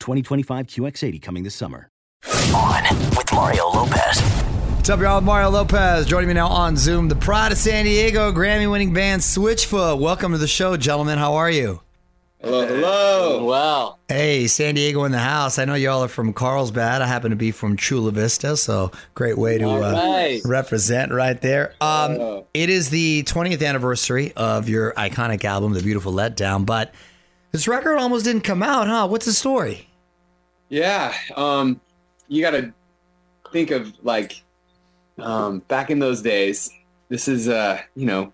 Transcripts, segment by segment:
2025 QX80 coming this summer. On with Mario Lopez. What's up, y'all? Mario Lopez joining me now on Zoom. The Pride of San Diego Grammy winning band Switchfoot. Welcome to the show, gentlemen. How are you? Hello, hello. Wow. Hey, San Diego in the house. I know y'all are from Carlsbad. I happen to be from Chula Vista, so great way to uh, right. represent right there. Um, it is the 20th anniversary of your iconic album, The Beautiful Letdown, but this record almost didn't come out, huh? What's the story? Yeah, um, you got to think of like um, back in those days. This is, uh, you know,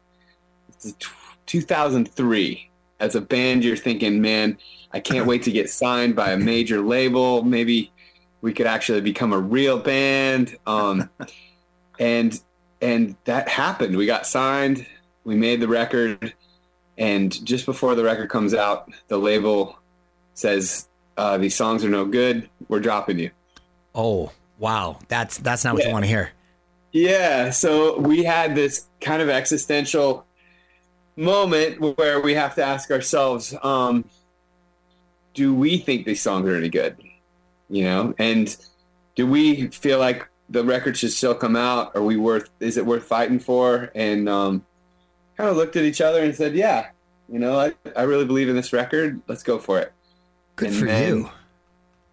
this is t- 2003. As a band, you're thinking, man, I can't wait to get signed by a major label. Maybe we could actually become a real band. Um, and and that happened. We got signed. We made the record, and just before the record comes out, the label says uh, these songs are no good. We're dropping you. Oh, wow. That's that's not what you want to hear. Yeah. So we had this kind of existential moment where we have to ask ourselves, um, do we think these songs are any good? You know, and do we feel like the record should still come out? Are we worth? Is it worth fighting for? And um, kind of looked at each other and said, yeah. You know, I, I really believe in this record. Let's go for it. Good And for then- you.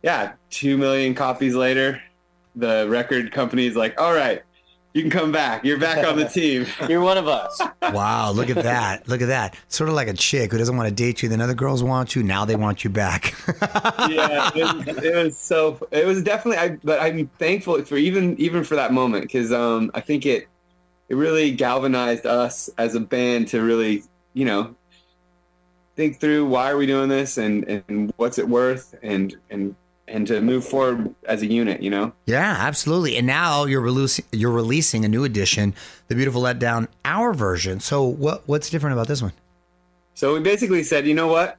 yeah, two million copies later, the record company's like, all right, you can come back. You're back on the team. You're one of us. Wow, look at that. Look at that. Sort of like a chick who doesn't want to date you, then other girls want you, now they want you back. yeah, it was, it was so. It was definitely. I, but I'm thankful for even even for that moment because um, I think it it really galvanized us as a band to really you know think through why are we doing this and and what's it worth and and and to move forward as a unit. You know. yeah, absolutely. And now you're releasing you're releasing a new edition, The Beautiful Letdown, our version. So what what's different about this one? So we basically said, you know what?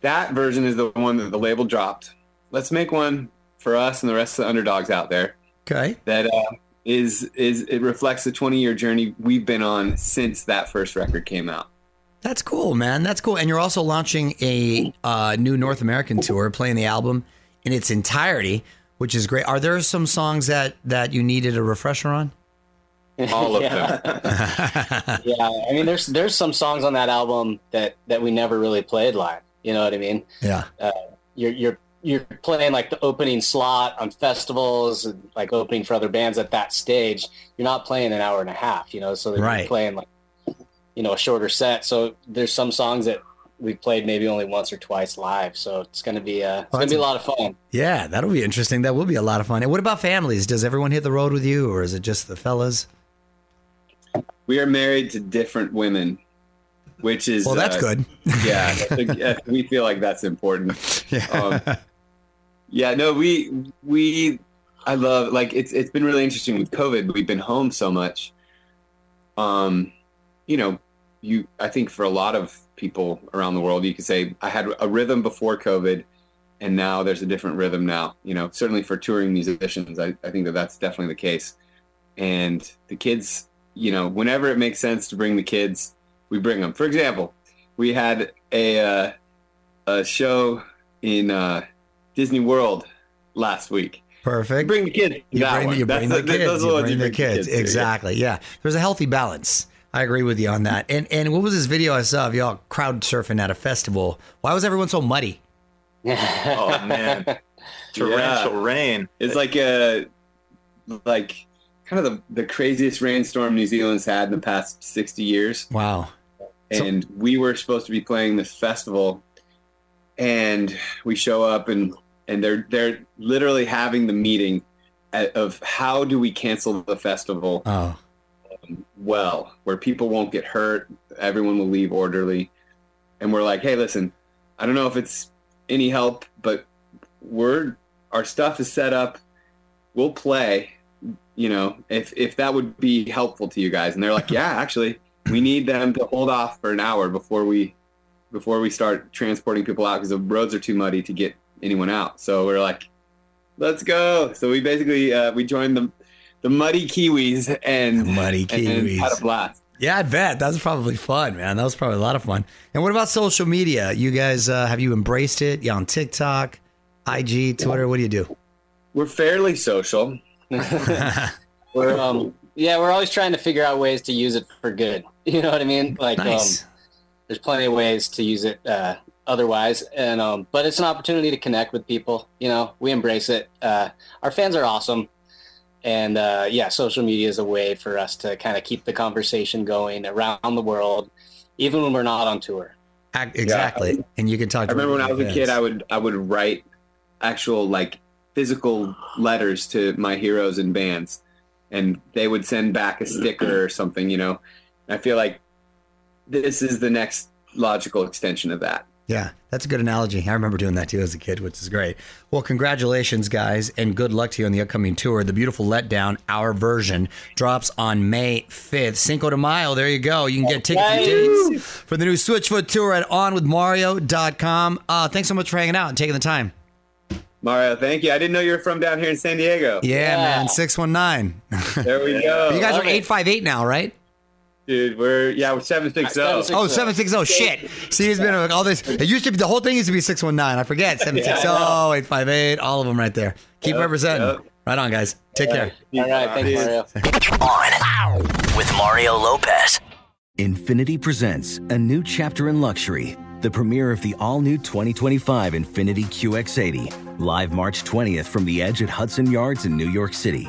That version is the one that the label dropped. Let's make one for us and the rest of the underdogs out there Okay. that uh, is is it reflects the 20 year journey we've been on since that first record came out. That's cool, man. That's cool. And you're also launching a uh, new North American tour, playing the album in its entirety, which is great. Are there some songs that that you needed a refresher on? All of yeah. them. yeah. I mean, there's there's some songs on that album that that we never really played live. You know what I mean? Yeah. You're you're you're playing like the opening slot on festivals and like opening for other bands at that stage. You're not playing an hour and a half. You know, so you're Right. playing like you know a shorter set. So there's some songs that we played maybe only once or twice live. So it's gonna be uh, it's gonna be a lot of fun. Yeah, that'll be interesting. That will be a lot of fun. And what about families? Does everyone hit the road with you, or is it just the fellas? We are married to different women, which is Well, that's uh, good. Yeah, yeah, we feel like that's important. Yeah. Um, Yeah, no, we we I love like it's it's been really interesting with COVID. We've been home so much. Um, you know, you I think for a lot of people around the world, you could say I had a rhythm before COVID, and now there's a different rhythm now. You know, certainly for touring musicians, I, I think that that's definitely the case. And the kids, you know, whenever it makes sense to bring the kids, we bring them. For example, we had a uh, a show in uh, Disney World last week. Perfect. Bring the kids. You that bring, one. you That's bring the those kids. are You ones bring the kids. to, yeah. Exactly. Yeah. There's a healthy balance. I agree with you on that. And and what was this video I saw of y'all crowd surfing at a festival? Why was everyone so muddy? Oh man, torrential rain. It's like a like kind of the, the craziest rainstorm New Zealand's had in the past sixty years. Wow. So- and we were supposed to be playing this festival and we show up and and they're they're literally having the meeting of how do we cancel the festival Oh. well where people won't get hurt everyone will leave orderly. And we're like hey listen i don't know if it's any help but we're our stuff is set up. We'll play you know if if that would be helpful to you guys. And they're like yeah actually we need them to hold off for an hour before we before we start transporting people out because the roads are too muddy to get anyone out so we're like let's go so we basically uh, we joined the the muddy kiwis and Muddy and- and Kiwis. had a blast Yeah, I bet. That was probably fun, man. That was probably a lot of fun. And what about social media? You guys, uh, have you embraced it? You on TikTok, IG, Twitter? What do you do? we're fairly social We're um yeah, we're always trying to figure out ways to use it for good. You know what I mean? Like Nice. um there's plenty of ways to use it uh otherwise and um but it's an opportunity to connect with people, you know. We embrace it. Uh our fans are awesome. And uh yeah, social media is a way for us to kind of keep the conversation going around the world even when we're not on tour. Ac- Exactly. And you can talk I to remember when I your was a kid, I would I would write actual like physical letters to my heroes and bands, and they would send back a sticker or something. You know, I feel like this is the next logical extension of that. Yeah, that's a good analogy. I remember doing that too as a kid, which is great. Well, congratulations, guys, and good luck to you on the upcoming tour. The Beautiful Letdown, our version, drops on May 5th. Cinco de Mayo, there you go. You can get tickets and dates for the new Switchfoot tour at onwithmario.com. Uh, thanks so much for hanging out and taking the time. Mario, thank you. I didn't know you were from down here in San Diego. Yeah, Yeah. man, 619. There we go. you guys are love it. 858 now, right? Dude. We're yeah, we're seven six zero. Seven, Oh, 760. Shit. See, it's been all this. It used to be, the whole thing used to be 619. I forget. 760, 858, all of them right there. Keep Yep, representing. yep. Right on, guys. Take care. All right, thanks Mario. On with Mario Lopez. Infiniti presents a new chapter in luxury, the premiere of the all new 2025 Infiniti QX80, live March 20th from the edge at Hudson Yards in New York City,